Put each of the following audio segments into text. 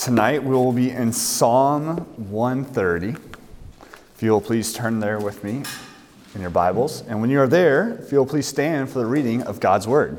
Tonight we will be in Psalm 130. If you will please turn there with me in your Bibles. And when you are there, if you will please stand for the reading of God's Word.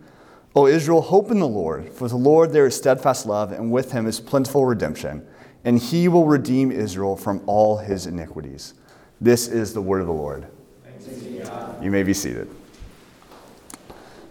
O Israel, hope in the Lord, for the Lord there is steadfast love, and with him is plentiful redemption, and he will redeem Israel from all his iniquities. This is the word of the Lord. You may be seated.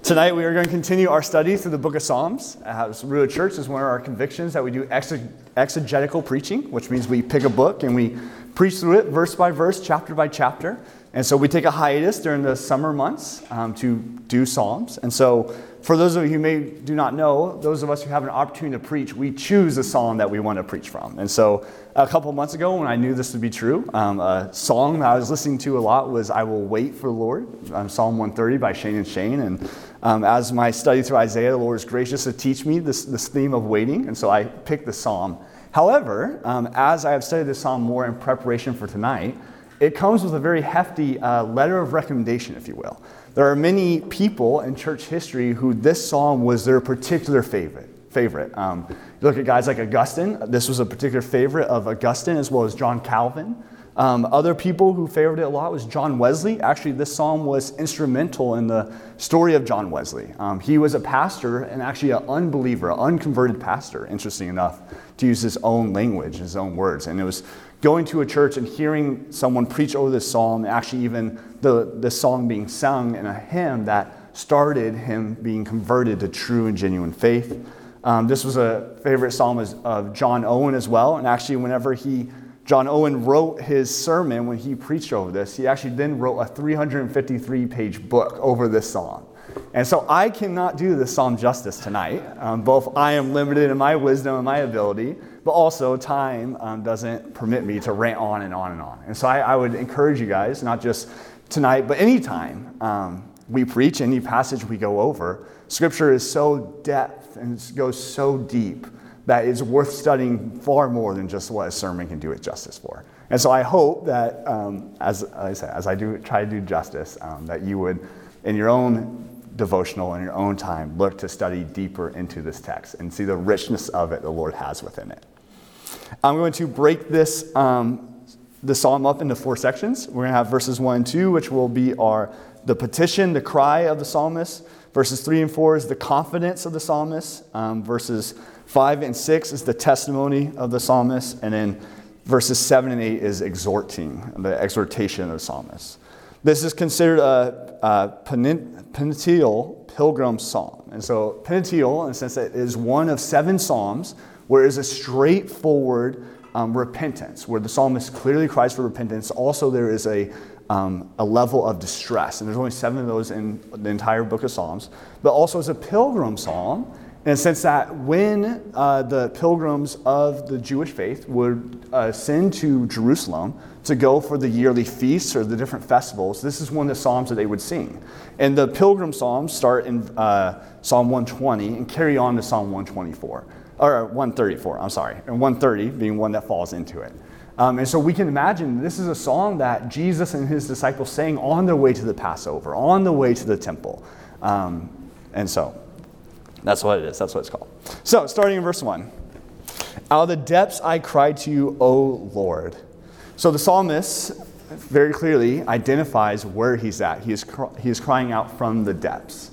Tonight we are going to continue our study through the book of Psalms. Ruah Church is one of our convictions that we do exegetical preaching, which means we pick a book and we preach through it verse by verse, chapter by chapter. And so we take a hiatus during the summer months um, to do Psalms. And so for those of you who may do not know, those of us who have an opportunity to preach, we choose a psalm that we want to preach from. And so a couple months ago, when I knew this would be true, um, a song that I was listening to a lot was "I Will Wait for the Lord," um, Psalm 130 by Shane and Shane. And um, as my study through Isaiah, the Lord is gracious to teach me this, this theme of waiting, and so I picked the psalm. However, um, as I have studied this psalm more in preparation for tonight, it comes with a very hefty uh, letter of recommendation, if you will. There are many people in church history who this psalm was their particular favorite. Favorite. Um, you look at guys like Augustine. This was a particular favorite of Augustine as well as John Calvin. Um, other people who favored it a lot was John Wesley. Actually, this psalm was instrumental in the story of John Wesley. Um, he was a pastor and actually an unbeliever, an unconverted pastor, interesting enough, to use his own language, his own words. And it was going to a church and hearing someone preach over this psalm, actually, even the, the song being sung in a hymn that started him being converted to true and genuine faith. Um, this was a favorite psalm of John Owen as well. And actually, whenever he, John Owen wrote his sermon when he preached over this, he actually then wrote a 353 page book over this psalm. And so I cannot do this psalm justice tonight. Um, both I am limited in my wisdom and my ability, but also time um, doesn't permit me to rant on and on and on. And so I, I would encourage you guys, not just tonight, but anytime um, we preach, any passage we go over, Scripture is so depth and goes so deep that it's worth studying far more than just what a sermon can do it justice for. And so I hope that, um, as I said, as I do try to do justice, um, that you would, in your own devotional in your own time, look to study deeper into this text and see the richness of it the Lord has within it. I'm going to break this, um, the psalm up into four sections. We're going to have verses 1 and 2, which will be our the petition, the cry of the psalmist. Verses 3 and 4 is the confidence of the psalmist. Um, verses 5 and 6 is the testimony of the psalmist. And then verses 7 and 8 is exhorting, the exhortation of the psalmist. This is considered a, a penitential pilgrim psalm. And so, penitential, in the sense that it is one of seven psalms where it is a straightforward um, repentance, where the psalmist clearly cries for repentance. Also, there is a, um, a level of distress. And there's only seven of those in the entire book of Psalms. But also, it's a pilgrim psalm in the sense that when uh, the pilgrims of the Jewish faith would uh, send to Jerusalem to go for the yearly feasts or the different festivals, this is one of the psalms that they would sing. And the pilgrim psalms start in uh, Psalm 120 and carry on to Psalm 124, or 134, I'm sorry, and 130 being one that falls into it. Um, and so we can imagine this is a song that Jesus and his disciples sang on their way to the Passover, on the way to the temple. Um, and so that's what it is. That's what it's called. So, starting in verse 1 Out of the depths I cried to you, O Lord. So, the psalmist very clearly identifies where he's at. He is, he is crying out from the depths.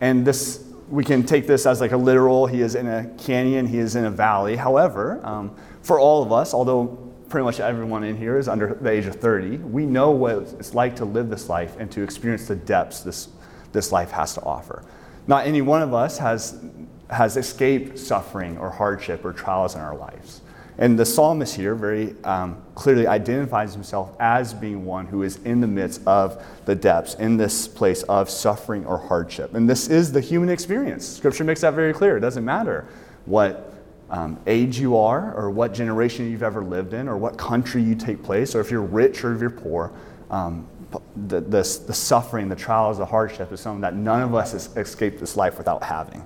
And this, we can take this as like a literal, he is in a canyon, he is in a valley. However, um, for all of us, although pretty much everyone in here is under the age of 30, we know what it's like to live this life and to experience the depths this, this life has to offer. Not any one of us has, has escaped suffering or hardship or trials in our lives. And the psalmist here very um, clearly identifies himself as being one who is in the midst of the depths, in this place of suffering or hardship. And this is the human experience. Scripture makes that very clear. It doesn't matter what um, age you are, or what generation you've ever lived in, or what country you take place, or if you're rich or if you're poor. Um, the, the, the suffering, the trials, the hardship is something that none of us has escaped this life without having.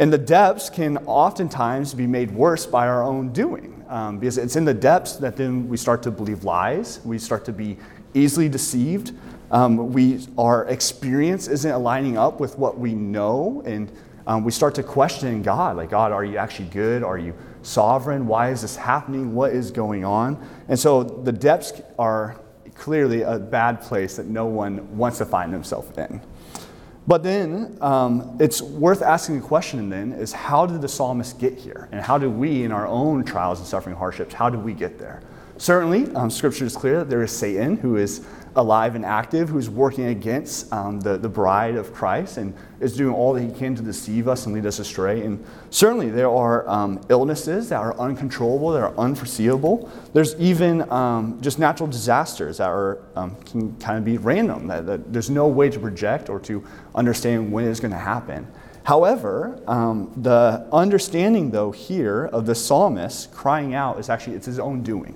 And the depths can oftentimes be made worse by our own doing. Um, because it's in the depths that then we start to believe lies, we start to be easily deceived. Um, we, our experience isn't aligning up with what we know, and um, we start to question God like, God, are you actually good? Are you sovereign? Why is this happening? What is going on? And so the depths are clearly a bad place that no one wants to find himself in. But then um, it's worth asking the question then is how did the psalmist get here? And how do we, in our own trials and suffering hardships, how do we get there? Certainly, um, scripture is clear that there is Satan who is alive and active, who's working against um, the, the bride of Christ and is doing all that he can to deceive us and lead us astray. And certainly, there are um, illnesses that are uncontrollable, that are unforeseeable. There's even um, just natural disasters that are, um, can kind of be random, that, that, there's no way to project or to understand when it's going to happen. However, um, the understanding, though, here of the psalmist crying out is actually it's his own doing.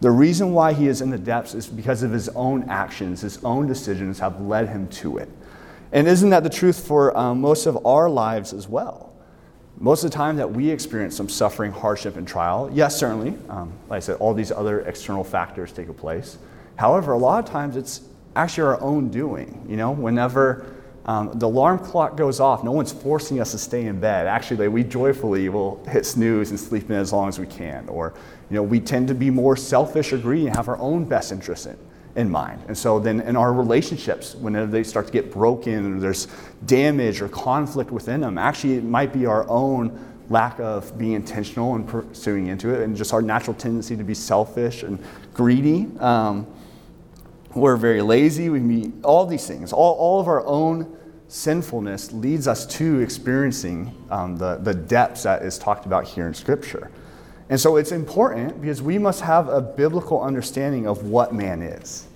The reason why he is in the depths is because of his own actions, his own decisions have led him to it. And isn't that the truth for um, most of our lives as well? Most of the time that we experience some suffering, hardship, and trial, yes, certainly, um, like I said, all these other external factors take a place. However, a lot of times it's actually our own doing. You know, whenever um, the alarm clock goes off, no one's forcing us to stay in bed. Actually, we joyfully will hit snooze and sleep in as long as we can. Or, you know, we tend to be more selfish or greedy and have our own best interests in, in mind. And so then in our relationships, whenever they start to get broken or there's damage or conflict within them, actually it might be our own lack of being intentional and pursuing into it and just our natural tendency to be selfish and greedy. Um, we're very lazy. We meet all these things. All, all of our own sinfulness leads us to experiencing um, the, the depths that is talked about here in Scripture. And so it's important because we must have a biblical understanding of what man is.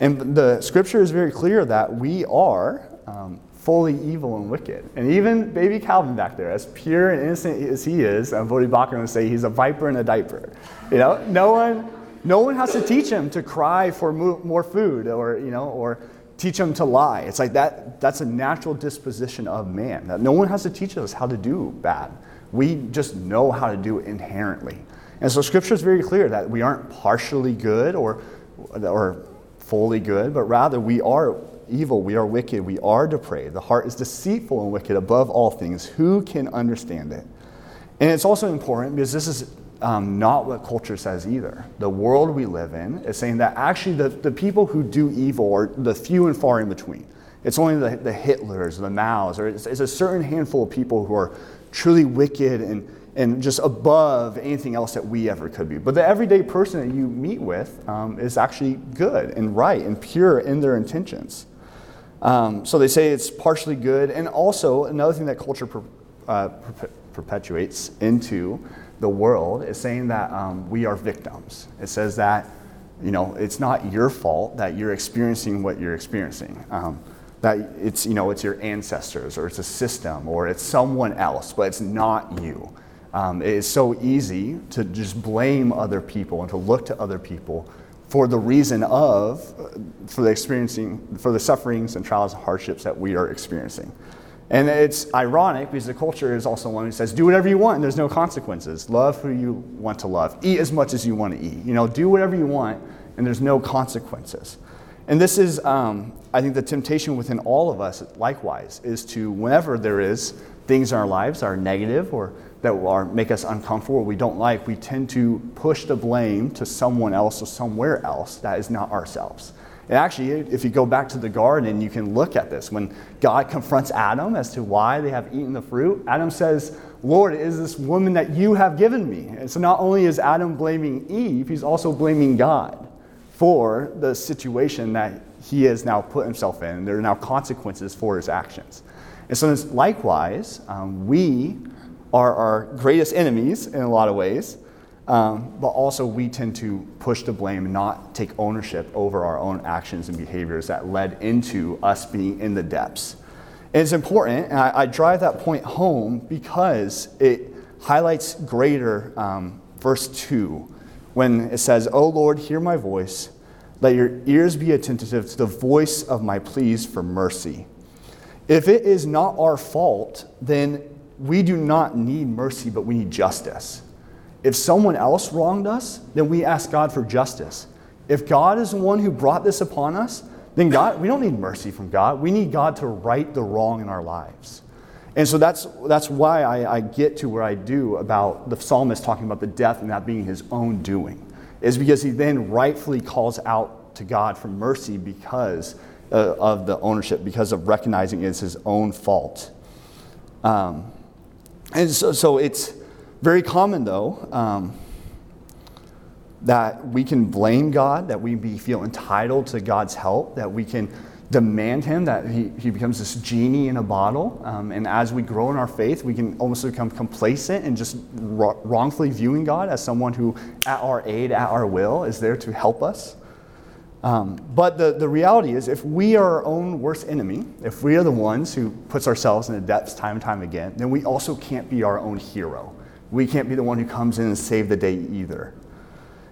And the Scripture is very clear that we are um, fully evil and wicked. And even baby Calvin back there, as pure and innocent as he is, um, Voddie Baucham would say he's a viper in a diaper. You know, no one no one has to teach him to cry for more food or, you know, or teach him to lie. It's like that, that's a natural disposition of man. That no one has to teach us how to do bad. We just know how to do it inherently. And so scripture is very clear that we aren't partially good or, or fully good, but rather we are evil, we are wicked, we are depraved. The heart is deceitful and wicked above all things. Who can understand it? And it's also important because this is um, not what culture says either. The world we live in is saying that actually the, the people who do evil are the few and far in between. It's only the, the Hitlers, the Maos, or it's, it's a certain handful of people who are truly wicked and, and just above anything else that we ever could be. But the everyday person that you meet with um, is actually good and right and pure in their intentions. Um, so they say it's partially good. And also, another thing that culture per, uh, per, perpetuates into the world is saying that um, we are victims. It says that, you know, it's not your fault that you're experiencing what you're experiencing. Um, that it's, you know, it's your ancestors or it's a system or it's someone else, but it's not you. Um, it is so easy to just blame other people and to look to other people for the reason of, for the experiencing, for the sufferings and trials and hardships that we are experiencing. And it's ironic because the culture is also one who says, do whatever you want and there's no consequences. Love who you want to love. Eat as much as you want to eat. You know, do whatever you want and there's no consequences. And this is, um, I think, the temptation within all of us, likewise, is to, whenever there is things in our lives are negative or that are, make us uncomfortable or we don't like, we tend to push the blame to someone else or somewhere else that is not ourselves. And actually, if you go back to the garden, you can look at this. When God confronts Adam as to why they have eaten the fruit, Adam says, Lord, it is this woman that you have given me. And so not only is Adam blaming Eve, he's also blaming God for the situation that he has now put himself in. There are now consequences for his actions. And so, likewise, um, we are our greatest enemies in a lot of ways. Um, but also, we tend to push the blame not take ownership over our own actions and behaviors that led into us being in the depths. And it's important, and I, I drive that point home because it highlights greater um, verse 2 when it says, O Lord, hear my voice. Let your ears be attentive to the voice of my pleas for mercy. If it is not our fault, then we do not need mercy, but we need justice. If someone else wronged us, then we ask God for justice. If God is the one who brought this upon us, then God, we don't need mercy from God. We need God to right the wrong in our lives. And so that's, that's why I, I get to where I do about the psalmist talking about the death and that being his own doing, is because he then rightfully calls out to God for mercy because uh, of the ownership, because of recognizing it's his own fault. Um, and so, so it's very common, though, um, that we can blame God, that we be, feel entitled to God's help, that we can demand Him, that He, he becomes this genie in a bottle. Um, and as we grow in our faith, we can almost become complacent and just wrongfully viewing God as someone who, at our aid, at our will, is there to help us. Um, but the, the reality is, if we are our own worst enemy, if we are the ones who puts ourselves in the depths time and time again, then we also can't be our own hero. We can't be the one who comes in and save the day either.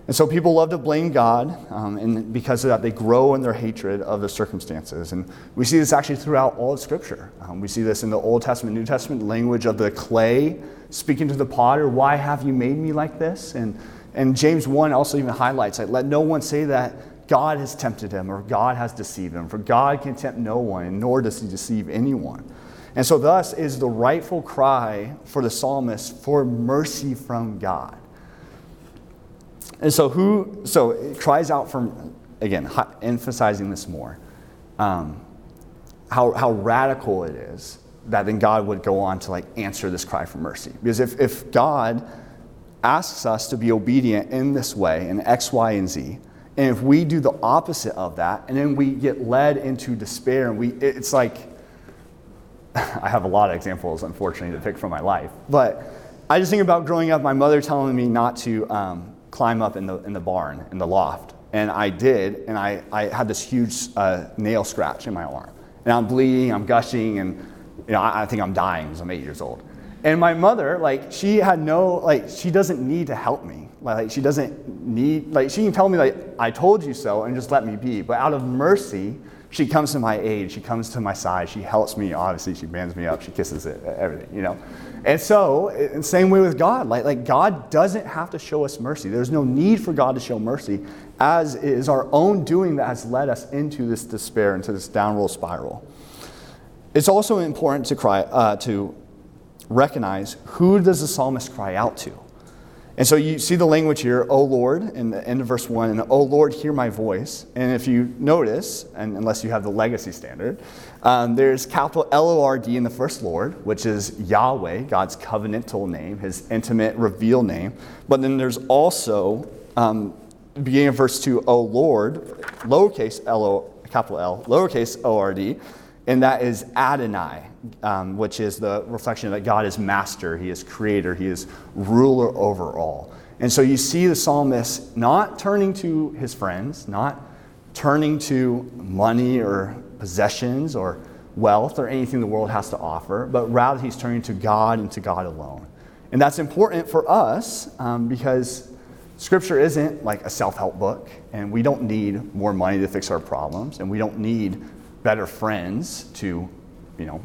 And so people love to blame God, um, and because of that, they grow in their hatred of the circumstances. And we see this actually throughout all of Scripture. Um, we see this in the Old Testament, New Testament language of the clay speaking to the potter, Why have you made me like this? And, and James 1 also even highlights, like, let no one say that God has tempted him or God has deceived him, for God can tempt no one, nor does he deceive anyone. And so, thus, is the rightful cry for the psalmist for mercy from God. And so, who, so it cries out from, again, emphasizing this more, um, how, how radical it is that then God would go on to like answer this cry for mercy. Because if, if God asks us to be obedient in this way, in X, Y, and Z, and if we do the opposite of that, and then we get led into despair, and we, it's like, I have a lot of examples, unfortunately, to pick from my life. But I just think about growing up, my mother telling me not to um, climb up in the, in the barn, in the loft. And I did, and I, I had this huge uh, nail scratch in my arm. And I'm bleeding, I'm gushing, and you know, I, I think I'm dying because I'm eight years old. And my mother, like, she had no, like, she doesn't need to help me. Like, she doesn't need, like, she can tell me, like, I told you so, and just let me be. But out of mercy, she comes to my aid, she comes to my side, she helps me, obviously, she bands me up, she kisses it, everything, you know. And so, same way with God, like, like God doesn't have to show us mercy. There's no need for God to show mercy, as is our own doing that has led us into this despair, into this downward spiral. It's also important to cry, uh, to recognize who does the psalmist cry out to. And so you see the language here, O Lord, in the end of verse 1, and O Lord, hear my voice. And if you notice, and unless you have the legacy standard, um, there's capital L O R D in the first Lord, which is Yahweh, God's covenantal name, his intimate reveal name. But then there's also, um, beginning of verse 2, O Lord, lowercase L O, capital L, lowercase O R D, and that is Adonai, um, which is the reflection that God is master, He is creator, He is ruler over all. And so you see the psalmist not turning to his friends, not turning to money or possessions or wealth or anything the world has to offer, but rather he's turning to God and to God alone. And that's important for us um, because Scripture isn't like a self help book, and we don't need more money to fix our problems, and we don't need better friends to, you know,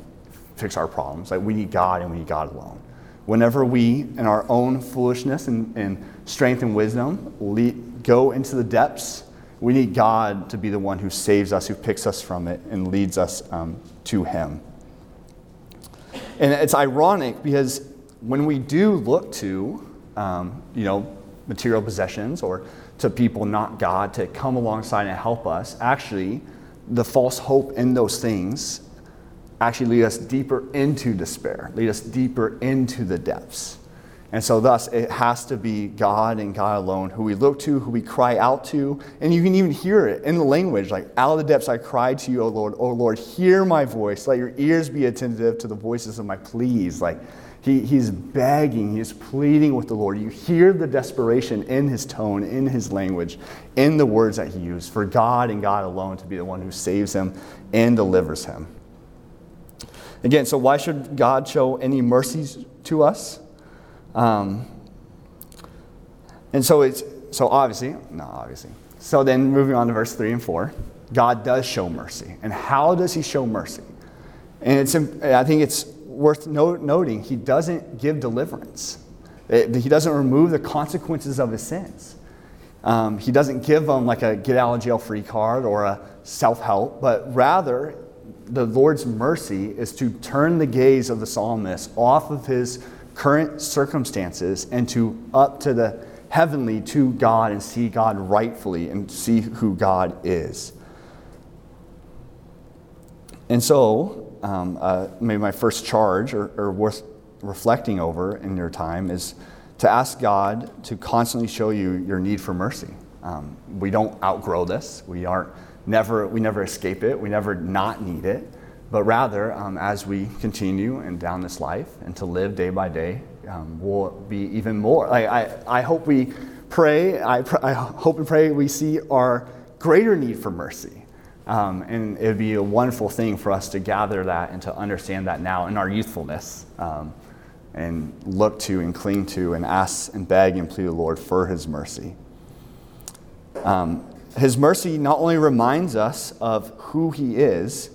fix our problems. Like we need God and we need God alone. Whenever we, in our own foolishness and, and strength and wisdom, lead, go into the depths, we need God to be the one who saves us, who picks us from it, and leads us um, to Him. And it's ironic because when we do look to, um, you know, material possessions or to people not God to come alongside and help us, actually, the false hope in those things actually lead us deeper into despair, lead us deeper into the depths. And so, thus, it has to be God and God alone who we look to, who we cry out to. And you can even hear it in the language like, out of the depths I cry to you, O Lord. O Lord, hear my voice. Let your ears be attentive to the voices of my pleas. Like, he, he's begging, he's pleading with the Lord. You hear the desperation in his tone, in his language, in the words that he used for God and God alone to be the one who saves him and delivers him. Again, so why should God show any mercies to us? Um, and so it's so obviously, no, obviously. So then moving on to verse 3 and 4, God does show mercy. And how does he show mercy? And it's I think it's worth noting he doesn't give deliverance. he doesn't remove the consequences of his sins. Um, he doesn't give them like a get out of jail free card or a self help, but rather the Lord's mercy is to turn the gaze of the psalmist off of his current circumstances and to up to the heavenly to God and see God rightfully and see who God is. And so, um, uh, maybe my first charge or, or worth reflecting over in your time is to ask God to constantly show you your need for mercy. Um, we don't outgrow this. We aren't never we never escape it. We never not need it but rather um, as we continue and down this life and to live day by day um, will be even more I, I, I hope we pray I, pr- I hope and pray we see our greater need for mercy um, and it would be a wonderful thing for us to gather that and to understand that now in our youthfulness um, and look to and cling to and ask and beg and plead the lord for his mercy um, his mercy not only reminds us of who he is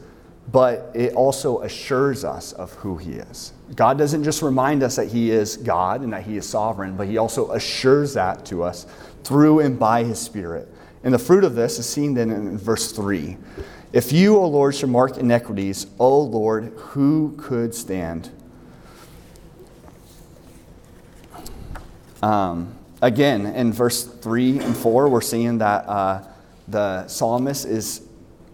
but it also assures us of who He is. God doesn't just remind us that He is God and that He is sovereign, but He also assures that to us through and by His Spirit. And the fruit of this is seen then in verse 3. If you, O Lord, should mark iniquities, O Lord, who could stand? Um, again, in verse 3 and 4, we're seeing that uh, the psalmist is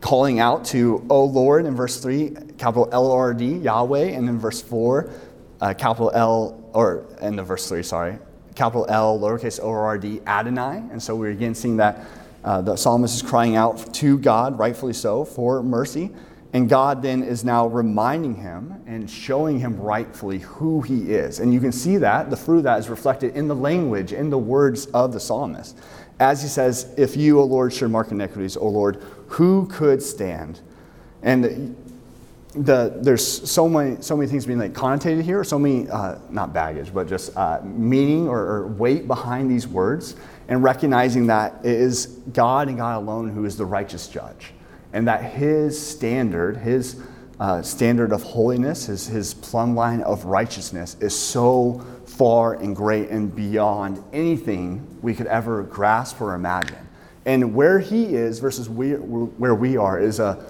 calling out to, O Lord, in verse 3, capital LRD, Yahweh, and in verse 4, uh, capital L, or in the verse 3, sorry, capital L, lowercase O R D, Adonai. And so we're again seeing that uh, the psalmist is crying out to God, rightfully so, for mercy. And God then is now reminding him and showing him rightfully who he is. And you can see that, the fruit of that is reflected in the language, in the words of the psalmist. As he says, If you, O Lord, should mark iniquities, O Lord, who could stand? And the, there's so many, so many things being like connotated here, so many, uh, not baggage, but just uh, meaning or, or weight behind these words, and recognizing that it is God and God alone who is the righteous judge, and that His standard, His uh, standard of holiness, His, his plumb line of righteousness is so far and great and beyond anything we could ever grasp or imagine. And where he is versus we, where we are is a,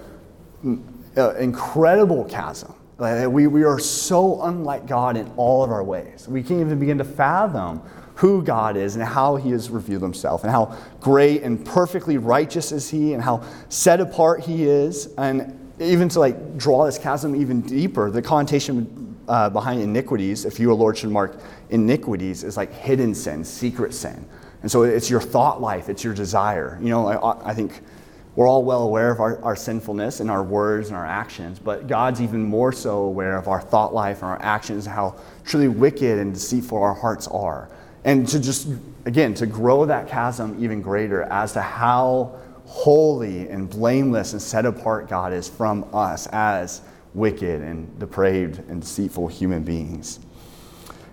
a incredible chasm. We, we are so unlike God in all of our ways. We can't even begin to fathom who God is and how he has revealed himself and how great and perfectly righteous is he and how set apart he is. And even to like draw this chasm even deeper, the connotation uh, behind iniquities, if you, O Lord, should mark iniquities, is like hidden sin, secret sin. And so it's your thought life, it's your desire. You know, I, I think we're all well aware of our, our, sinfulness and our words and our actions, but God's even more so aware of our thought life and our actions, and how truly wicked and deceitful our hearts are. And to just, again, to grow that chasm even greater as to how holy and blameless and set apart God is from us as wicked and depraved and deceitful human beings.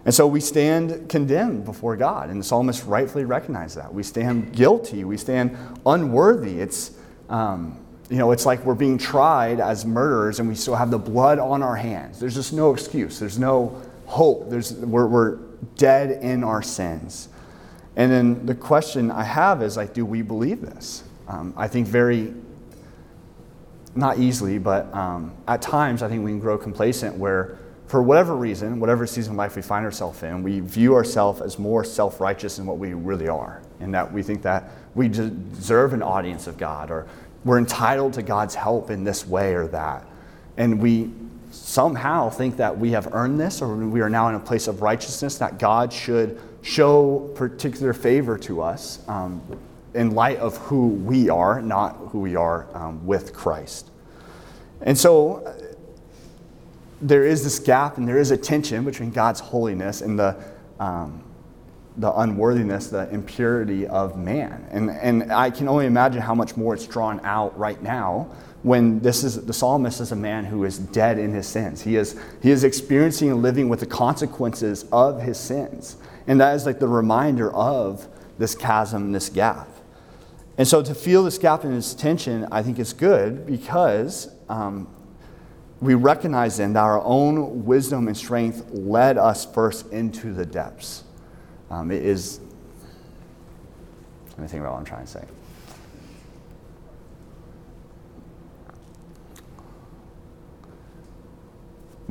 And so we stand condemned before God, and the psalmist rightfully recognizes that. We stand guilty, we stand unworthy. It's, um, you know, it's like we're being tried as murderers and we still have the blood on our hands. There's just no excuse, there's no hope. There's, we're, we're dead in our sins. And then the question I have is like, do we believe this? Um, I think very, not easily, but um, at times I think we can grow complacent where for whatever reason, whatever season of life we find ourselves in, we view ourselves as more self righteous than what we really are. And that we think that we deserve an audience of God or we're entitled to God's help in this way or that. And we somehow think that we have earned this or we are now in a place of righteousness, that God should show particular favor to us um, in light of who we are, not who we are um, with Christ. And so uh, there is this gap and there is a tension between God's holiness and the, um, the unworthiness, the impurity of man. And, and I can only imagine how much more it's drawn out right now when this is the psalmist is a man who is dead in his sins. He is, he is experiencing and living with the consequences of his sins. And that is like the reminder of this chasm, this gap. And so to feel this gap and this tension, I think is good because um, we recognize then that our own wisdom and strength led us first into the depths. Um, it is, let me think about what I'm trying to say.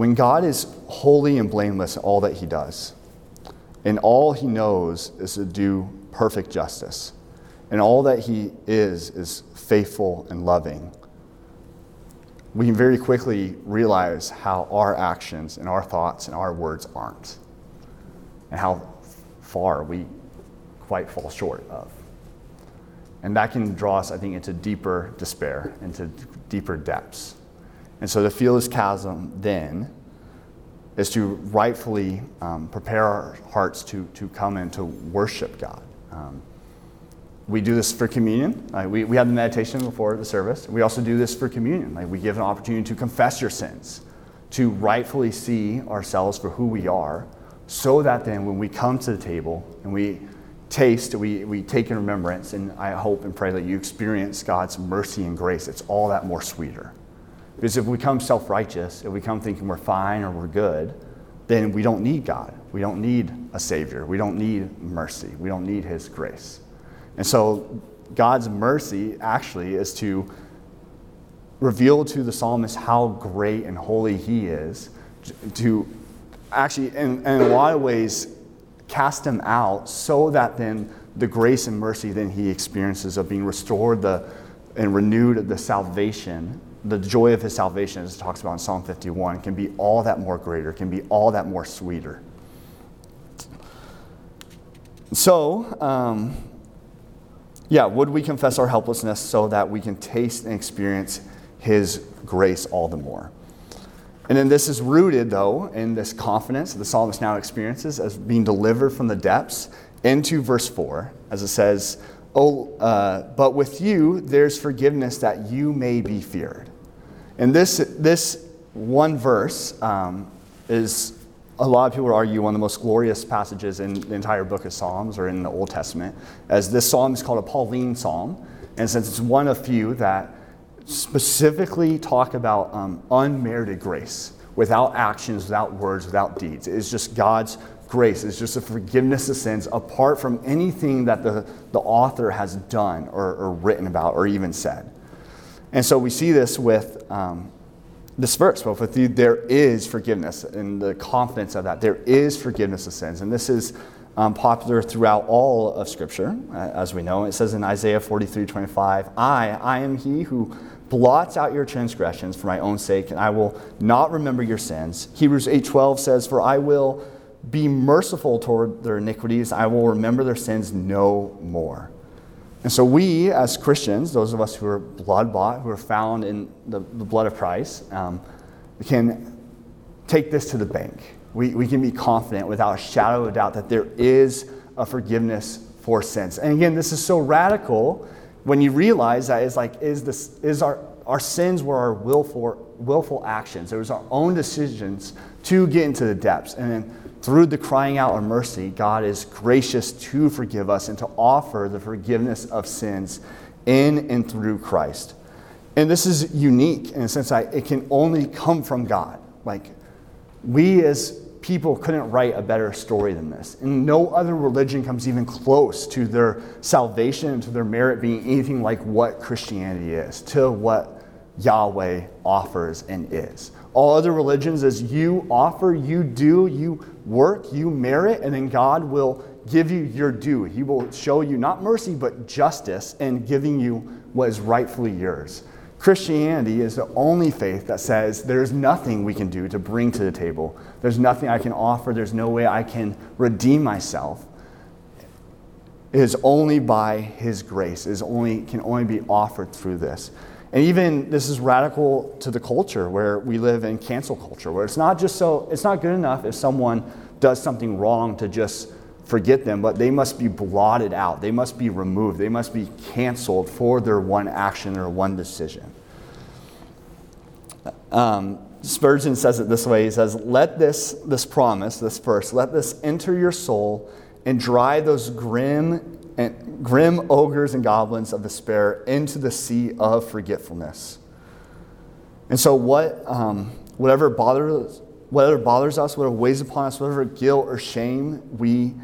When God is holy and blameless in all that he does, and all he knows is to do perfect justice, and all that he is is faithful and loving, we can very quickly realize how our actions and our thoughts and our words aren't, and how far we quite fall short of. And that can draw us, I think, into deeper despair, into deeper depths. And so to feel this chasm then is to rightfully um, prepare our hearts to, to come and to worship God. Um, we do this for communion. Uh, we, we have the meditation before the service. We also do this for communion. Like we give an opportunity to confess your sins, to rightfully see ourselves for who we are, so that then when we come to the table and we taste, we, we take in remembrance, and I hope and pray that you experience God's mercy and grace. It's all that more sweeter. Because if we come self righteous, if we come thinking we're fine or we're good, then we don't need God. We don't need a Savior. We don't need mercy. We don't need His grace. And so God's mercy actually is to reveal to the psalmist how great and holy He is, to actually, in, in a lot of ways, cast him out so that then the grace and mercy then he experiences of being restored the, and renewed the salvation the joy of his salvation, as it talks about in Psalm 51, can be all that more greater, can be all that more sweeter. So, um, yeah, would we confess our helplessness so that we can taste and experience his grace all the more? And then this is rooted, though, in this confidence that the psalmist now experiences as being delivered from the depths into verse 4, as it says, Oh, uh, but with you there's forgiveness that you may be feared. And this, this one verse um, is, a lot of people argue, one of the most glorious passages in the entire book of Psalms or in the Old Testament, as this psalm is called a Pauline psalm. And since it's one of few that specifically talk about um, unmerited grace, without actions, without words, without deeds, it's just God's grace It's just a forgiveness of sins apart from anything that the, the author has done or, or written about or even said. And so we see this with um, this verse. But with you, there is forgiveness and the confidence of that. There is forgiveness of sins. And this is um, popular throughout all of Scripture, uh, as we know. It says in Isaiah 43 25, I, I am he who blots out your transgressions for my own sake, and I will not remember your sins. Hebrews 8 12 says, For I will be merciful toward their iniquities. I will remember their sins no more. And so, we as Christians, those of us who are blood bought, who are found in the, the blood of Christ, um, can take this to the bank. We, we can be confident without a shadow of doubt that there is a forgiveness for sins. And again, this is so radical when you realize that it's like, is, this, is our, our sins were our willful, willful actions. It was our own decisions to get into the depths. And then through the crying out of mercy, God is gracious to forgive us and to offer the forgiveness of sins in and through Christ. And this is unique in a sense that it can only come from God. Like, we as people couldn't write a better story than this. And no other religion comes even close to their salvation and to their merit being anything like what Christianity is, to what Yahweh offers and is. All other religions is you offer, you do, you work, you merit, and then God will give you your due. He will show you not mercy, but justice and giving you what is rightfully yours. Christianity is the only faith that says there's nothing we can do to bring to the table. There's nothing I can offer. There's no way I can redeem myself. It is only by His grace. It is only, can only be offered through this. And even this is radical to the culture where we live in cancel culture, where it's not just so, it's not good enough if someone does something wrong to just forget them, but they must be blotted out. They must be removed. They must be canceled for their one action or one decision. Um, Spurgeon says it this way He says, Let this, this promise, this verse, let this enter your soul and drive those grim, and, grim ogres and goblins of despair into the sea of forgetfulness. And so, what, um, whatever, bothers, whatever bothers us, whatever weighs upon us, whatever guilt or shame we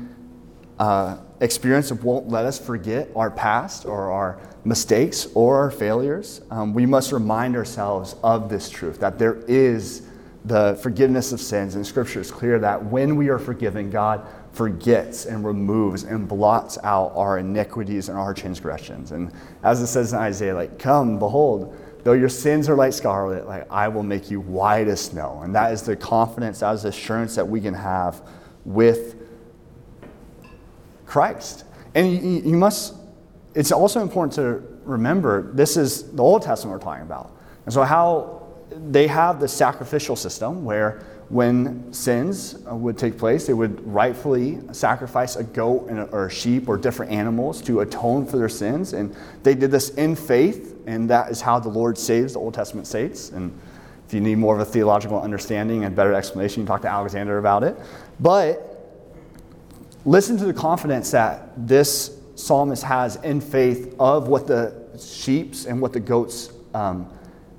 uh, experience won't let us forget our past or our mistakes or our failures, um, we must remind ourselves of this truth that there is the forgiveness of sins. And Scripture is clear that when we are forgiven, God forgets and removes and blots out our iniquities and our transgressions. And as it says in Isaiah, like, come, behold, though your sins are like scarlet, like I will make you white as snow. And that is the confidence, that is the assurance that we can have with Christ. And you, you must, it's also important to remember this is the Old Testament we're talking about. And so, how they have the sacrificial system where when sins would take place, they would rightfully sacrifice a goat or a sheep or different animals to atone for their sins. And they did this in faith, and that is how the Lord saves the Old Testament saints. And if you need more of a theological understanding and better explanation, you talk to Alexander about it. But Listen to the confidence that this psalmist has in faith of what the sheeps and what the goats um,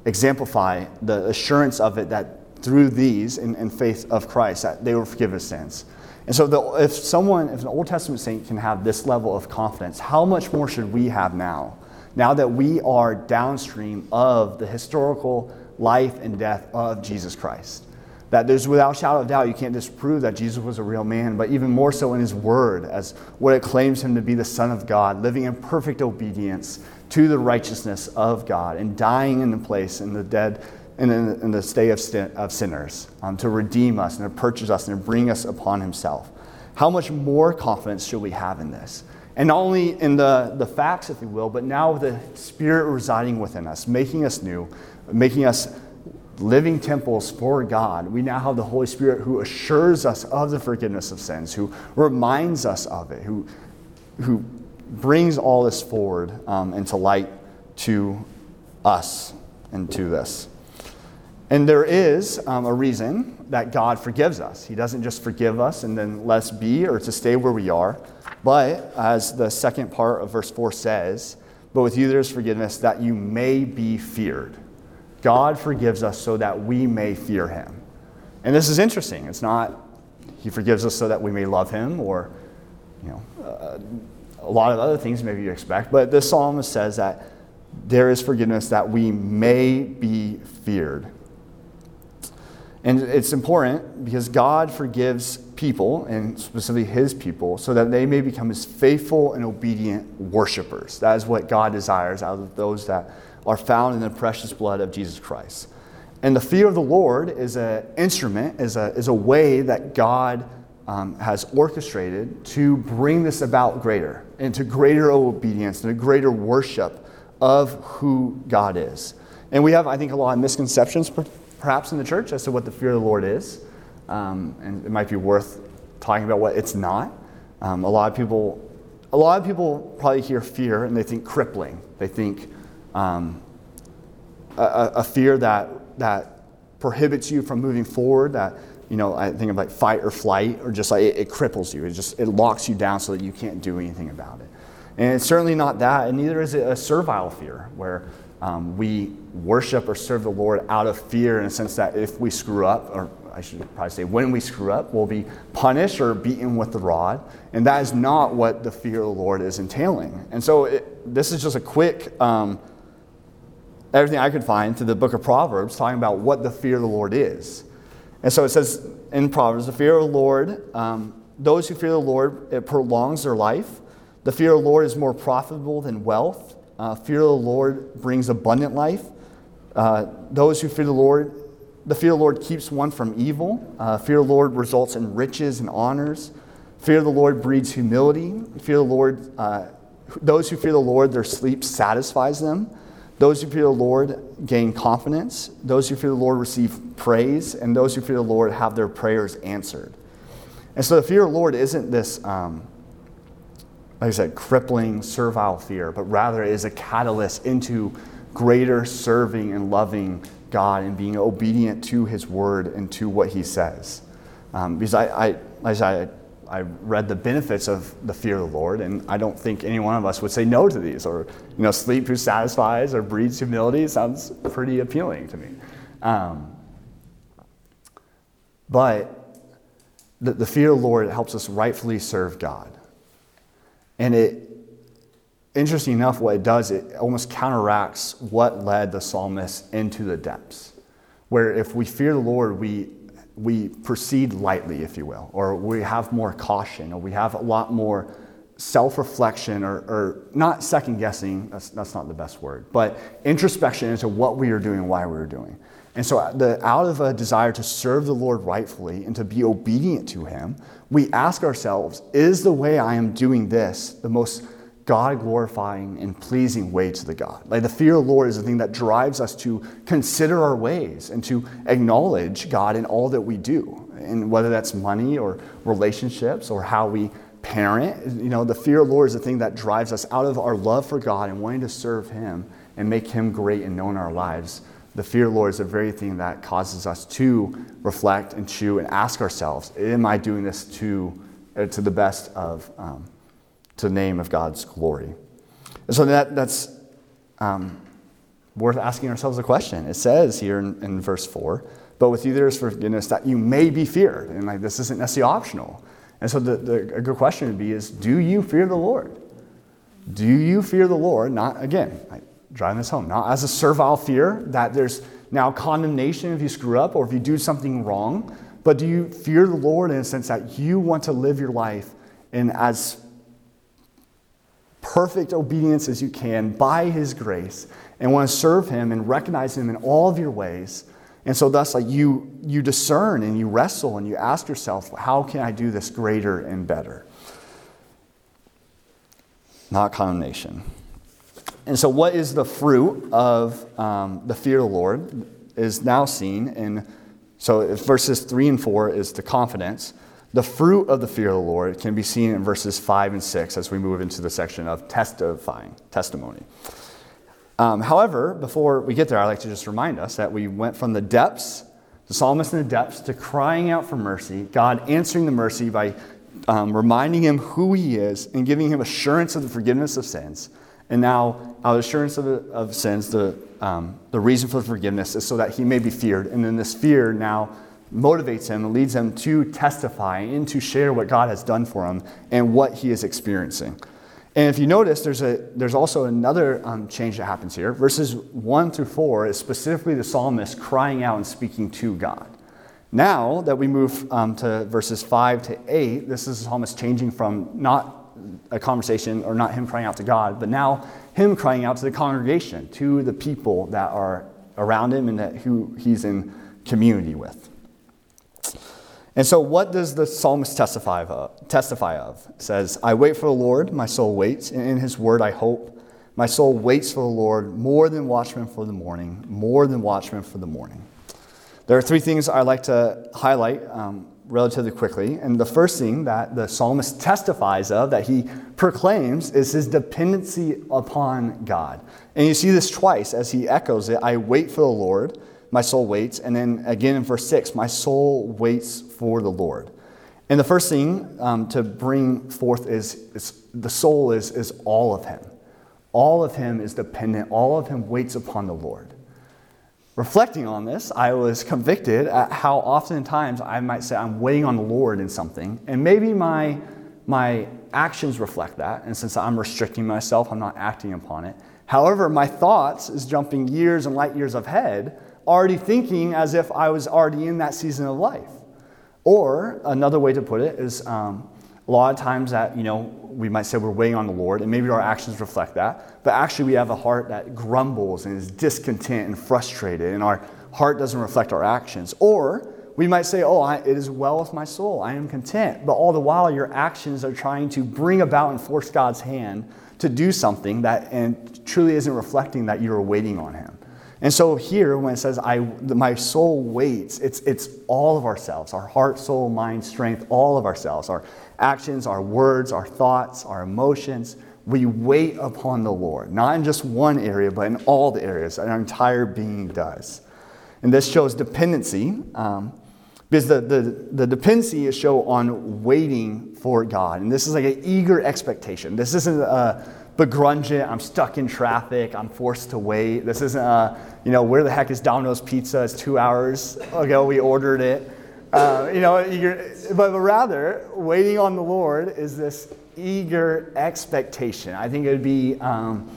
exemplify, the assurance of it that through these, in, in faith of Christ, that they will forgive forgiven sins. And so, the, if someone, if an Old Testament saint can have this level of confidence, how much more should we have now? Now that we are downstream of the historical life and death of Jesus Christ. That there's without shadow of doubt, you can't disprove that Jesus was a real man, but even more so in his word, as what it claims him to be the Son of God, living in perfect obedience to the righteousness of God, and dying in the place in the dead and in, in the stay of, of sinners um, to redeem us and to purchase us and to bring us upon himself. How much more confidence should we have in this? And not only in the, the facts, if you will, but now with the Spirit residing within us, making us new, making us living temples for God. We now have the Holy Spirit who assures us of the forgiveness of sins, who reminds us of it, who, who brings all this forward um, into light to us and to this. And there is um, a reason that God forgives us. He doesn't just forgive us and then let us be or to stay where we are, but as the second part of verse 4 says, but with you there is forgiveness that you may be feared. God forgives us so that we may fear him. And this is interesting. It's not he forgives us so that we may love him or, you know, uh, a lot of other things maybe you expect, but this psalmist says that there is forgiveness that we may be feared. And it's important because God forgives people, and specifically his people, so that they may become his faithful and obedient worshipers. That is what God desires out of those that are found in the precious blood of Jesus Christ. And the fear of the Lord is an instrument, is a, is a way that God um, has orchestrated to bring this about greater, into greater obedience, and a greater worship of who God is. And we have, I think, a lot of misconceptions perhaps in the church as to what the fear of the Lord is. Um, and it might be worth talking about what it's not. Um, a lot of people, a lot of people probably hear fear and they think crippling. They think um, a, a, fear that, that prohibits you from moving forward, that, you know, I think of like fight or flight, or just like it, it cripples you. It just, it locks you down so that you can't do anything about it. And it's certainly not that, and neither is it a servile fear, where um, we worship or serve the Lord out of fear in a sense that if we screw up, or I should probably say when we screw up, we'll be punished or beaten with the rod. And that is not what the fear of the Lord is entailing. And so it, this is just a quick um, everything I could find to the book of Proverbs talking about what the fear of the Lord is. And so it says in Proverbs, the fear of the Lord, um, those who fear the Lord, it prolongs their life. The fear of the Lord is more profitable than wealth. Uh, fear of the Lord brings abundant life. Uh, those who fear the Lord, the fear of the Lord keeps one from evil. Uh, fear of the Lord results in riches and honors. Fear of the Lord breeds humility. Fear of the Lord, uh, those who fear the Lord, their sleep satisfies them. Those who fear the Lord gain confidence. Those who fear the Lord receive praise. And those who fear the Lord have their prayers answered. And so the fear of the Lord isn't this, um, like I said, crippling, servile fear, but rather is a catalyst into greater serving and loving God and being obedient to His word and to what He says. Um, because I, I, as I, I read the benefits of the fear of the Lord, and I don't think any one of us would say no to these. Or, you know, sleep who satisfies or breeds humility sounds pretty appealing to me. Um, but the, the fear of the Lord helps us rightfully serve God. And it, interesting enough, what it does, it almost counteracts what led the psalmist into the depths. Where if we fear the Lord, we, we proceed lightly, if you will, or we have more caution, or we have a lot more self reflection, or, or, not second guessing, that's, that's not the best word, but introspection into what we are doing why we are doing. And so, uh, the, out of a desire to serve the Lord rightfully and to be obedient to Him, we ask ourselves, is the way I am doing this the most God glorifying and pleasing way to the God. Like the fear of the Lord is the thing that drives us to consider our ways and to acknowledge God in all that we do. And whether that's money or relationships or how we parent, you know, the fear of the Lord is the thing that drives us out of our love for God and wanting to serve Him and make Him great and known in our lives. The fear of the Lord is the very thing that causes us to reflect and chew and ask ourselves, Am I doing this to, to the best of um, to the name of God's glory. And so that, that's um, worth asking ourselves a question. It says here in, in verse 4, but with you there is forgiveness that you may be feared. And like this isn't necessarily optional. And so the, the, a good question would be is, do you fear the Lord? Do you fear the Lord? Not, again, I, driving this home, not as a servile fear that there's now condemnation if you screw up or if you do something wrong, but do you fear the Lord in a sense that you want to live your life in as perfect obedience as you can by His grace and want to serve Him and recognize Him in all of your ways. And so, thus, like you, you discern and you wrestle and you ask yourself, how can I do this greater and better? Not condemnation. And so, what is the fruit of um, the fear of the Lord is now seen in, so verses 3 and 4 is the confidence. The fruit of the fear of the Lord can be seen in verses 5 and 6 as we move into the section of testifying, testimony. Um, however, before we get there, I'd like to just remind us that we went from the depths, the psalmist in the depths, to crying out for mercy, God answering the mercy by um, reminding him who he is and giving him assurance of the forgiveness of sins. And now, our assurance of, the, of sins, the, um, the reason for the forgiveness is so that he may be feared. And then this fear now motivates him and leads him to testify and to share what God has done for him and what he is experiencing. And if you notice, there's, a, there's also another um, change that happens here. Verses 1 through 4 is specifically the psalmist crying out and speaking to God. Now that we move um, to verses 5 to 8, this is the psalmist changing from not a conversation or not him crying out to God, but now him crying out to the congregation, to the people that are around him and that who he's in community with. And so, what does the psalmist testify of? Testify of? It says, I wait for the Lord, my soul waits, and in his word I hope. My soul waits for the Lord more than watchmen for the morning, more than watchmen for the morning. There are three things I like to highlight um, relatively quickly. And the first thing that the psalmist testifies of, that he proclaims, is his dependency upon God. And you see this twice as he echoes it I wait for the Lord my soul waits. And then again in verse 6, my soul waits for the Lord. And the first thing um, to bring forth is, is the soul is, is all of Him. All of Him is dependent, all of Him waits upon the Lord. Reflecting on this, I was convicted at how oftentimes I might say I'm waiting on the Lord in something, and maybe my, my actions reflect that. And since I'm restricting myself, I'm not acting upon it. However, my thoughts is jumping years and light years ahead already thinking as if I was already in that season of life. Or another way to put it is um, a lot of times that, you know, we might say we're waiting on the Lord, and maybe our actions reflect that. But actually, we have a heart that grumbles and is discontent and frustrated, and our heart doesn't reflect our actions. Or we might say, Oh, I, it is well with my soul. I am content. But all the while, your actions are trying to bring about and force God's hand to do something that and truly isn't reflecting that you're waiting on Him. And so here, when it says, I, my soul waits, it's, it's all of ourselves our heart, soul, mind, strength, all of ourselves, our actions, our words, our thoughts, our emotions. We wait upon the Lord, not in just one area, but in all the areas. Our entire being does. And this shows dependency. Um, because the, the, the dependency is show on waiting for God. And this is like an eager expectation. This isn't a begrudging, I'm stuck in traffic, I'm forced to wait. This isn't a, you know, where the heck is Domino's Pizza? It's two hours ago we ordered it. Uh, you know, but rather, waiting on the Lord is this eager expectation. I think it would be um,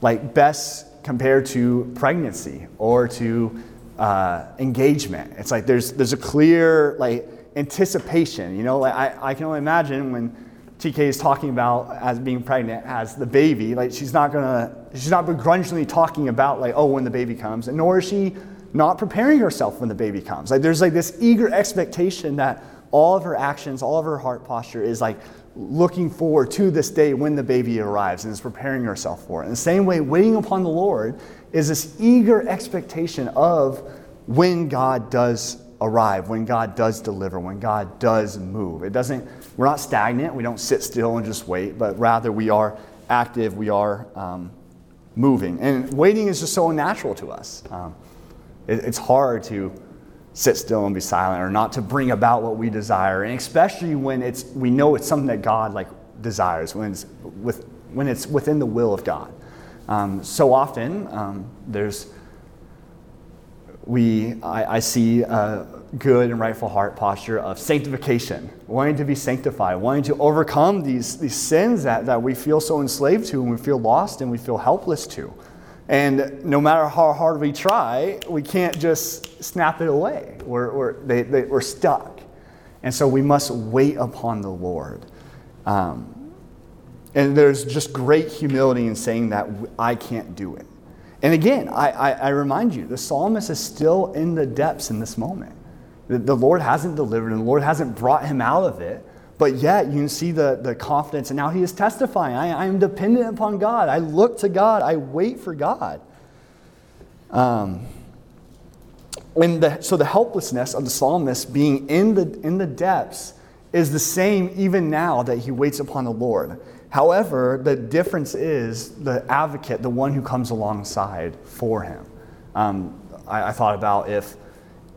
like best compared to pregnancy or to uh, engagement. It's like there's, there's a clear like anticipation. You know, like I, I can only imagine when TK is talking about as being pregnant as the baby. Like she's not gonna, she's not begrudgingly talking about like, oh, when the baby comes, and nor is she not preparing herself when the baby comes. Like there's like this eager expectation that all of her actions, all of her heart posture is like looking forward to this day when the baby arrives and is preparing herself for it. In the same way, waiting upon the Lord is this eager expectation of when God does arrive, when God does deliver, when God does move. It doesn't, we're not stagnant, we don't sit still and just wait, but rather we are active, we are um, moving. And waiting is just so unnatural to us. Um, it, it's hard to sit still and be silent or not to bring about what we desire and especially when it's we know it's something that god like desires when it's with when it's within the will of god um, so often um, there's we I, I, see a good and rightful heart posture of sanctification wanting to be sanctified wanting to overcome these, these sins that, that we feel so enslaved to and we feel lost and we feel helpless to and no matter how hard we try, we can't just snap it away. We're, we're, they, they, we're stuck. And so we must wait upon the Lord. Um, and there's just great humility in saying that I can't do it. And again, I, I, I remind you, the psalmist is still in the depths in this moment. The, Lord hasn't delivered, and the Lord hasn't brought him out of it. But yet, you can see the, the confidence, and now he is testifying I, I am dependent upon God. I look to God. I wait for God. Um, and the, so, the helplessness of the psalmist being in the, in the depths is the same even now that he waits upon the Lord. However, the difference is the advocate, the one who comes alongside for him. Um, I, I thought about if,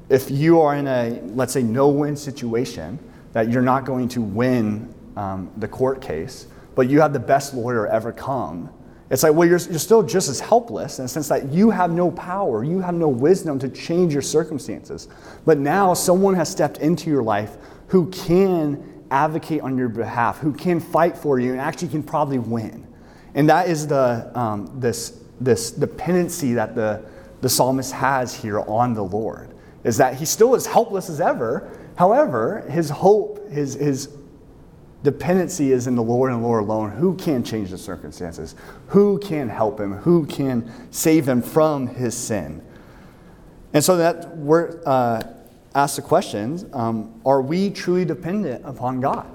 if you are in a, let's say, no win situation, that you're not going to win um, the court case, but you have the best lawyer ever come. It's like, well, you're, you're still just as helpless in the sense that you have no power, you have no wisdom to change your circumstances. But now someone has stepped into your life who can advocate on your behalf, who can fight for you, and actually can probably win. And that is the, um, this, this dependency that the, the psalmist has here on the Lord, is that he's still as helpless as ever, However, his hope, his, his dependency is in the Lord and the Lord alone. Who can change the circumstances? Who can help him? Who can save him from his sin? And so that we're uh, asked the question um, are we truly dependent upon God?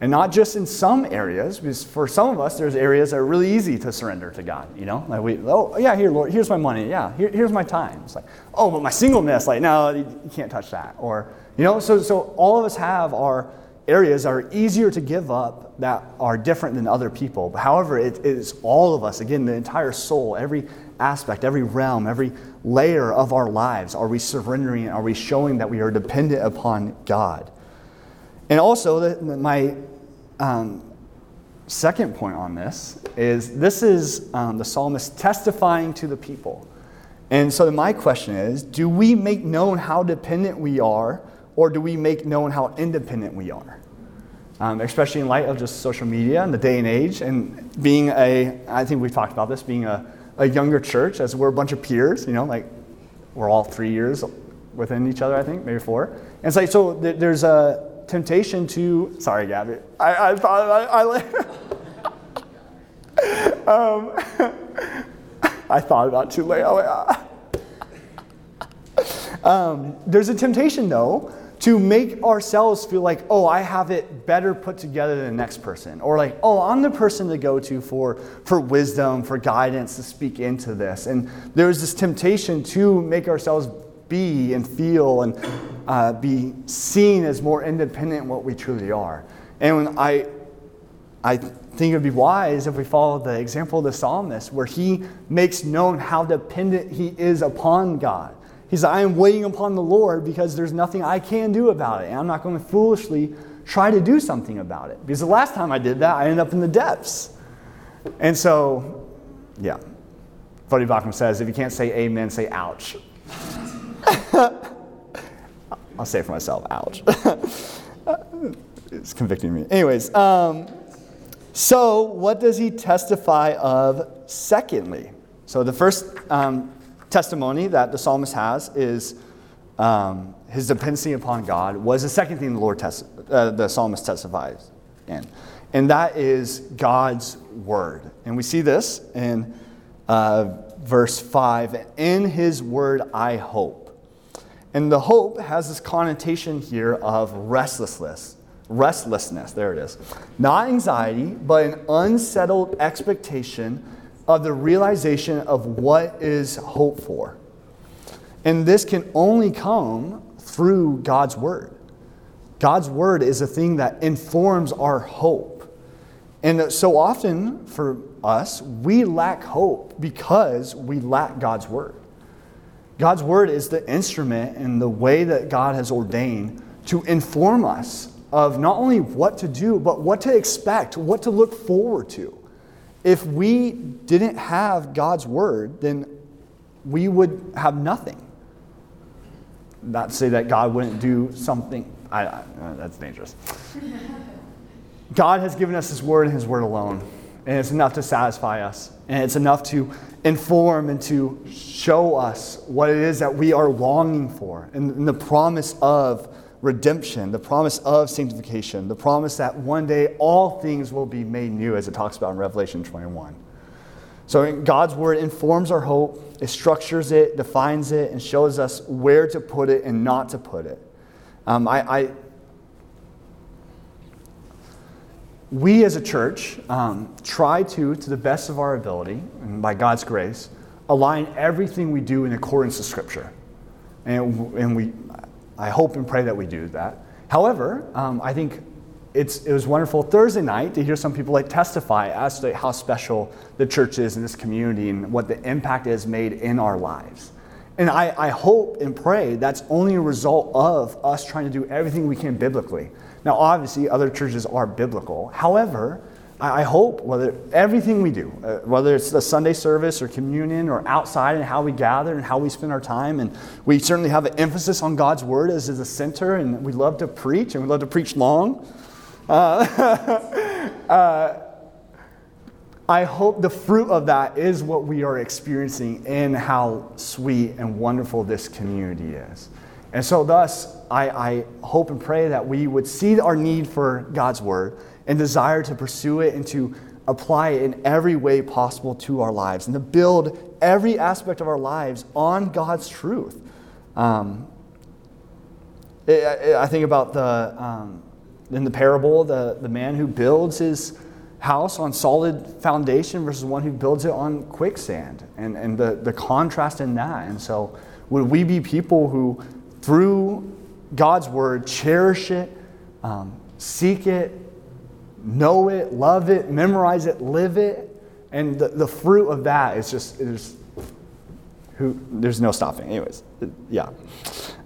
And not just in some areas, because for some of us, there's areas that are really easy to surrender to God. You know, like we, oh yeah, here, Lord, here's my money. Yeah, here, here's my time. It's like, oh, but my singleness, like, no, you can't touch that. Or you know, so, so all of us have our areas that are easier to give up that are different than other people. However, it is all of us, again, the entire soul, every aspect, every realm, every layer of our lives. Are we surrendering? Are we showing that we are dependent upon God? And also, the, my um, second point on this is this is um, the psalmist testifying to the people. And so, my question is do we make known how dependent we are or do we make known how independent we are? Um, especially in light of just social media and the day and age, and being a, I think we've talked about this, being a, a younger church, as we're a bunch of peers, you know, like we're all three years within each other, I think, maybe four. And it's like, so there's a, temptation to, sorry, Gabby, I, I thought I, I, um, I thought about too late. um, there's a temptation, though, to make ourselves feel like, oh, I have it better put together than the next person. Or like, oh, I'm the person to go to for, for wisdom, for guidance to speak into this. And there's this temptation to make ourselves be and feel and uh, be seen as more independent what we truly are. And I, I think it would be wise if we follow the example of the psalmist, where he makes known how dependent he is upon God. He's I am waiting upon the Lord because there's nothing I can do about it. And I'm not going to foolishly try to do something about it. Because the last time I did that, I ended up in the depths. And so, yeah. Voddie Baucham says, if you can't say amen, say ouch. I'll say it for myself, ouch. it's convicting me. Anyways, um, so what does he testify of secondly? So the first um, testimony that the psalmist has is um, his dependency upon God was the second thing the Lord test, uh, the psalmist testifies in, and that is God's word. And we see this in uh, verse five. In His word I hope. And the hope has this connotation here of restlessness. Restlessness, there it is. Not anxiety, but an unsettled expectation of the realization of what is hoped for. And this can only come through God's Word. God's Word is a thing that informs our hope. And so often for us, we lack hope because we lack God's Word. God's Word is the instrument and the way that God has ordained to inform us of not only what to do, but what to expect, what to look forward to if we didn't have God's word, then we would have nothing. Not to say that God wouldn't do something, I, I, that's dangerous. God has given us His word and His word alone, and it's enough to satisfy us, and it's enough to inform and to show us what it is that we are longing for, and, and the promise of redemption, the promise of sanctification, the promise that one day all things will be made new, as it talks about in Revelation 21. So God's word informs our hope, it structures it, defines it, and shows us where to put it and not to put it. Um, I, I, we as a church um, try to, to the best of our ability, and by God's grace, align everything we do in accordance to Scripture. And, and we, I hope and pray that we do that. However, um, I think it's, it was wonderful Thursday night to hear some people like testify as to how special the church is in this community and what the impact it has made in our lives. And I, I hope and pray that's only a result of us trying to do everything we can biblically. Now, obviously, other churches are biblical. However, I hope whether everything we do, uh, whether it's the Sunday service or communion or outside and how we gather and how we spend our time, and we certainly have an emphasis on God's word as, a center, and we love to preach and we love to preach long. Uh, uh, I hope the fruit of that is what we are experiencing in how sweet and wonderful this community is. And so, thus, I, I hope and pray that we would see our need for God's word and desire to pursue it and to apply it in every way possible to our lives and to build every aspect of our lives on God's truth. Um, I think about the, um, in the parable, the, the man who builds his house on solid foundation versus one who builds it on quicksand and, and the, the contrast in that. And so, would we be people who, through God's word, cherish it, um, seek it, know it, love it, memorize it, live it. And the, the fruit of that is just, there's, who, there's no stopping. Anyways, yeah.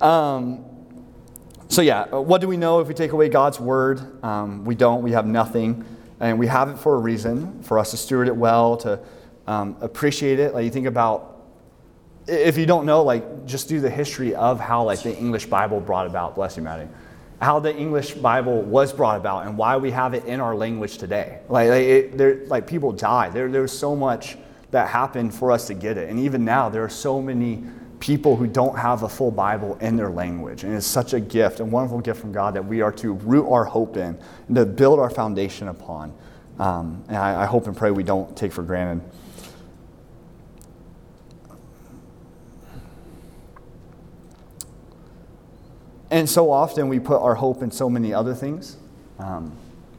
Um, so, yeah, what do we know if we take away God's word? Um, we don't, we have nothing. And we have it for a reason, for us to steward it well, to um, appreciate it. Like you think about, if you don't know, like just do the history of how like the English Bible brought about, bless you, Maddie how the English Bible was brought about and why we have it in our language today. Like, like, it, there, like people died. There, there's so much that happened for us to get it. And even now, there are so many people who don't have a full Bible in their language. And it's such a gift, a wonderful gift from God that we are to root our hope in and to build our foundation upon. Um, and I, I hope and pray we don't take for granted. And so often we put our hope in so many other things. Um,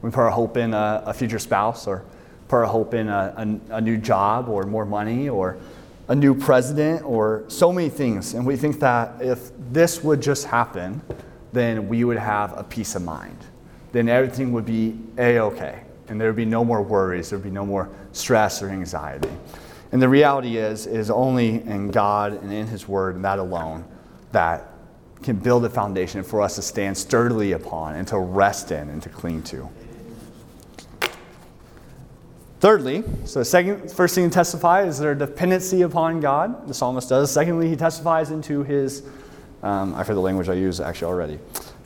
we put our hope in a, a, future spouse, or put our hope in a, a, a new job, or more money, or a new president, or so many things. And we think that if this would just happen, then we would have a peace of mind. Then everything would be a okay, and there would be no more worries, there would be no more stress or anxiety. And the reality is, is only in God and in His Word and that alone that can build a foundation for us to stand sturdily upon and to rest in and to cling to. Thirdly, so the second, first thing to testify is their dependency upon God. The psalmist does. Secondly, he testifies into his, um, I forget the language I use actually already,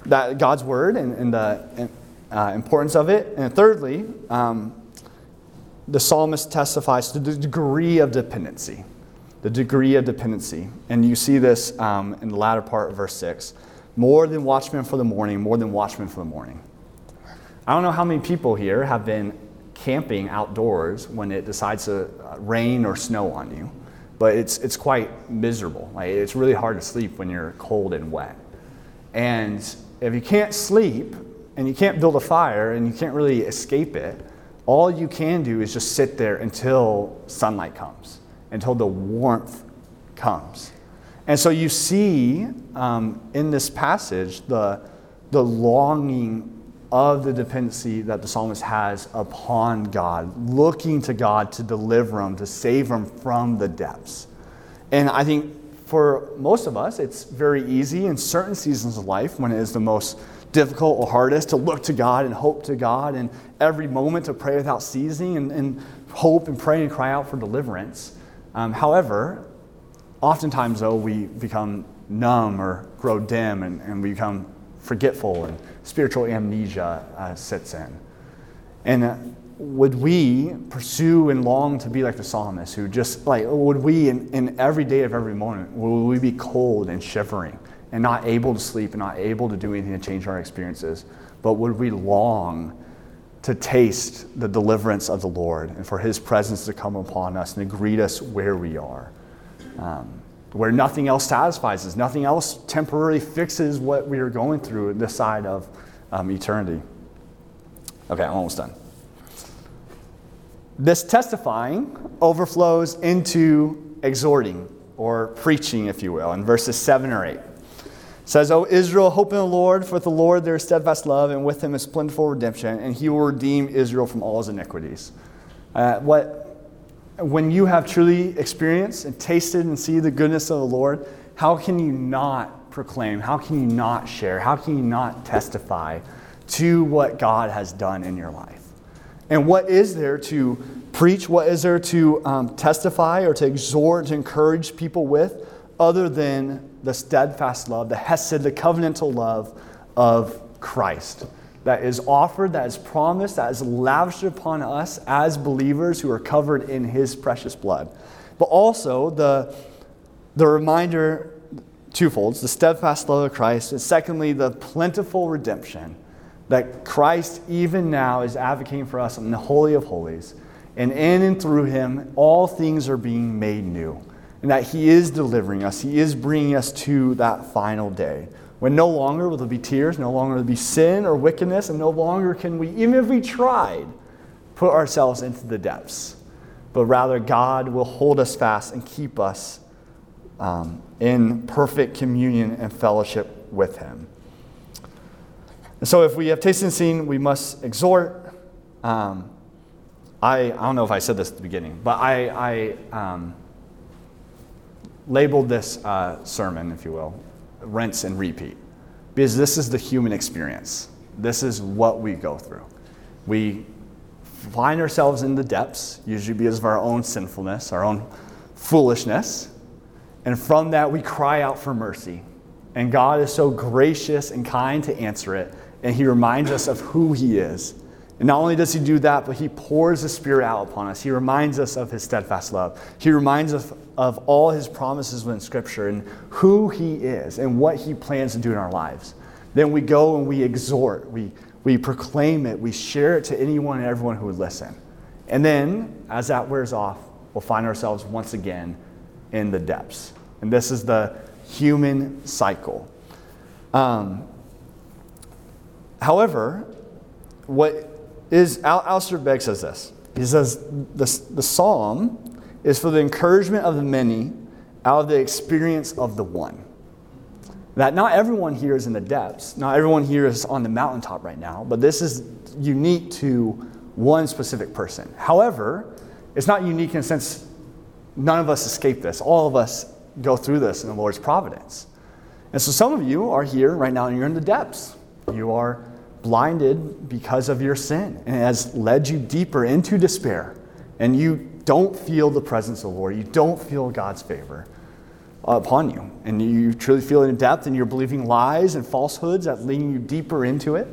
that God's word and, and the uh, importance of it. And thirdly, um, the psalmist testifies to the degree of dependency the degree of dependency. And you see this um, in the latter part of verse 6. More than watchmen for the morning, more than watchmen for the morning. I don't know how many people here have been camping outdoors when it decides to uh, rain or snow on you, but it's, it's quite miserable. Like, it's really hard to sleep when you're cold and wet. And if you can't sleep and you can't build a fire and you can't really escape it, all you can do is just sit there until sunlight comes until the warmth comes. And so you see um, in this passage the, the longing of the dependency that the psalmist has upon God, looking to God to deliver him, to save him from the depths. And I think for most of us, it's very easy in certain seasons of life when it is the most difficult or hardest to look to God and hope to God and every moment to pray without ceasing and, and hope and pray and cry out for deliverance. Um, however, oftentimes, though, we become numb or grow dim and, and we become forgetful and spiritual amnesia uh, sits in. And uh, would we pursue and long to be like the psalmist who just like, would we in, in every day of every moment, would we be cold and shivering and not able to sleep and not able to do anything to change our experiences? But would we long to taste the deliverance of the Lord and for His presence to come upon us and to greet us where we are. Um, where nothing else satisfies us, nothing else temporarily fixes what we are going through this side of um, eternity. Okay, I'm almost done. This testifying overflows into exhorting or preaching, if you will, in verses 7 or 8 says, O Israel, hope in the Lord, for with the Lord there is steadfast love, and with him is plentiful redemption, and he will redeem Israel from all his iniquities. Uh, what, when you have truly experienced and tasted and see the goodness of the Lord, how can you not proclaim? How can you not share? How can you not testify to what God has done in your life? And what is there to preach? What is there to um, testify or to exhort, to encourage people with, other than the steadfast love, the hesed, the covenantal love of Christ that is offered, that is promised, that is lavished upon us as believers who are covered in his precious blood. But also the, the reminder, twofolds, the steadfast love of Christ, and secondly, the plentiful redemption that Christ even now is advocating for us in the Holy of Holies. And in and through him, all things are being made new and that He is delivering us. He is bringing us to that final day when no longer will there be tears, no longer will there be sin or wickedness, and no longer can we, even if we tried, put ourselves into the depths. But rather, God will hold us fast and keep us um, in perfect communion and fellowship with Him. And so, if we have tasted and seen, we must exhort. Um, I, I don't know if I said this at the beginning, but I, I um, labeled this uh, sermon, if you will, rinse and repeat, because this is the human experience. This is what we go through. We find ourselves in the depths, usually because of our own sinfulness, our own foolishness, and from that we cry out for mercy. And God is so gracious and kind to answer it, and He reminds us of who He is And not only does he do that, but he pours the Spirit out upon us. He reminds us of his steadfast love. He reminds us of all his promises within Scripture and who he is and what he plans to do in our lives. Then we go and we exhort, we, we proclaim it, we share it to anyone and everyone who would listen. And then, as that wears off, we'll find ourselves once again in the depths. And this is the human cycle. Um, however, what is Al- Alistair Begg says this. He says the, the psalm is for the encouragement of the many out of the experience of the one. That not everyone here is in the depths, not everyone here is on the mountaintop right now, but this is unique to one specific person. However, it's not unique in the sense none of us escape this. All of us go through this in the Lord's providence. And so some of you are here right now and you're in the depths. You are blinded because of your sin and it has led you deeper into despair. And you don't feel the presence of the Lord. You don't feel God's favor upon you. And you truly feel it in depth and you're believing lies and falsehoods that lead you deeper into it.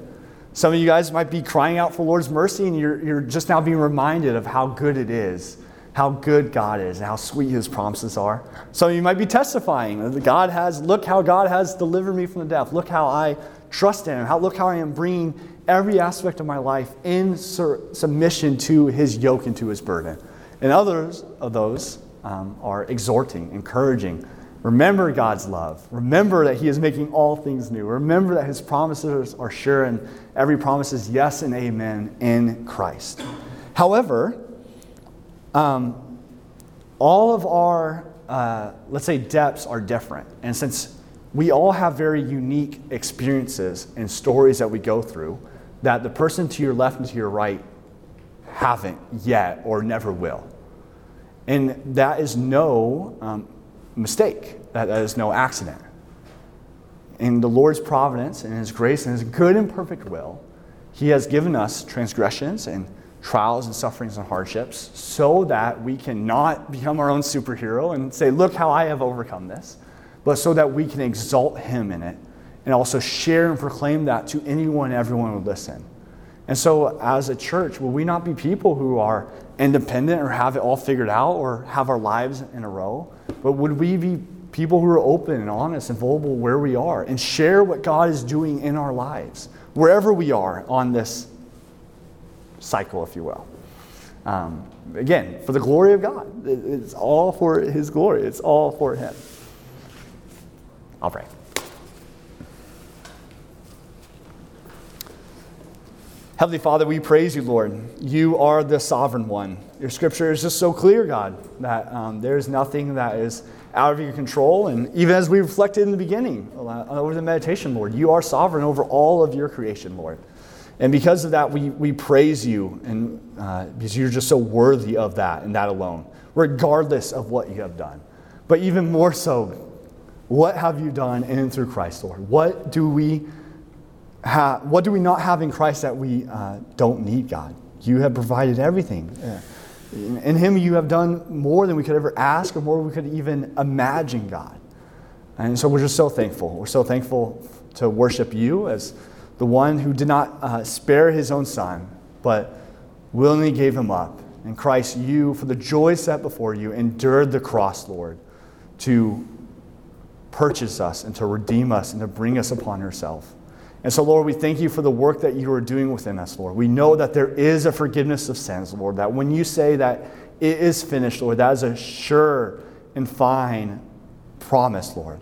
Some of you guys might be crying out for Lord's mercy and you're, you're just now being reminded of how good it is how good God is and how sweet his promises are. Some of you might be testifying that God has, look how God has delivered me from the death. Look how I trust in him. How, look how I am bringing every aspect of my life in sur- submission to his yoke and to his burden. And others of those um, are exhorting, encouraging. Remember God's love. Remember that He is making all things new. Remember that His promises are sure and every promise is yes and amen in Christ. However, um, all of our, uh, let's say, depths are different. And since we all have very unique experiences and stories that we go through, that the person to your left and to your right haven't yet or never will. And that is no um, mistake, that, that is no accident. In the Lord's providence and His grace and His good and perfect will, He has given us transgressions and trials and sufferings and hardships so that we cannot become our own superhero and say, Look how I have overcome this, but so that we can exalt Him in it and also share and proclaim that to anyone everyone would listen. And so, as a church, will we not be people who are independent or have it all figured out or have our lives in a row? But would we be people who are open and honest and vulnerable where we are and share what God is doing in our lives, wherever we are on this cycle, if you will. Um, again, for the glory of God. It's all for His glory, it's all for Him. I'll pray. Heavenly Father, we praise you, Lord. You are the sovereign one. Your scripture is just so clear, God, that um, there's nothing that is out of your control. And even as we reflected in the beginning uh, over the meditation, Lord, you are sovereign over all of your creation, Lord. And because of that, we, we praise you and, uh, because you're just so worthy of that and that alone, regardless of what you have done. But even more so, what have you done in and through Christ, Lord? What do we what do we not have in Christ that we uh, don't need, God? You have provided everything. In Him, you have done more than we could ever ask or more we could even imagine, God. And so we're just so thankful. We're so thankful to worship you as the one who did not uh, spare his own son, but willingly gave him up. And Christ, you, for the joy set before you, endured the cross, Lord, to purchase us and to redeem us and to bring us upon yourself. And so, Lord, we thank you for the work that you are doing within us, Lord. We know that there is a forgiveness of sins, Lord, that when you say that it is finished, Lord, that is a sure and fine promise, Lord.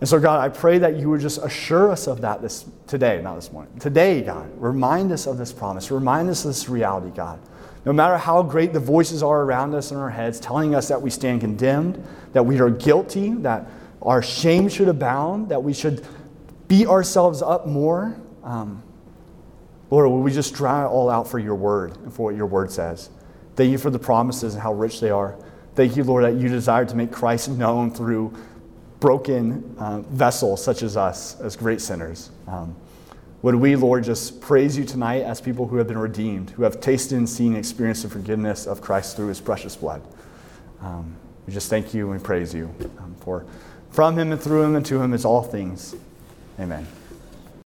And so, God, I pray that you would just assure us of that this today, not this morning. Today, God, remind us of this promise. Remind us of this reality, God. No matter how great the voices are around us in our heads, telling us that we stand condemned, that we are guilty, that our shame should abound, that we should beat ourselves up more. Um, Lord, will we just it all out for your word and for what your word says? Thank you for the promises and how rich they are. Thank you, Lord, that you desire to make Christ known through broken uh, vessels such as us, as great sinners. Um, would we, Lord, just praise you tonight as people who have been redeemed, who have tasted and seen and experienced the forgiveness of Christ through his precious blood? Um, we just thank you and we praise you um, for from him and through him and to him is all things. Amen.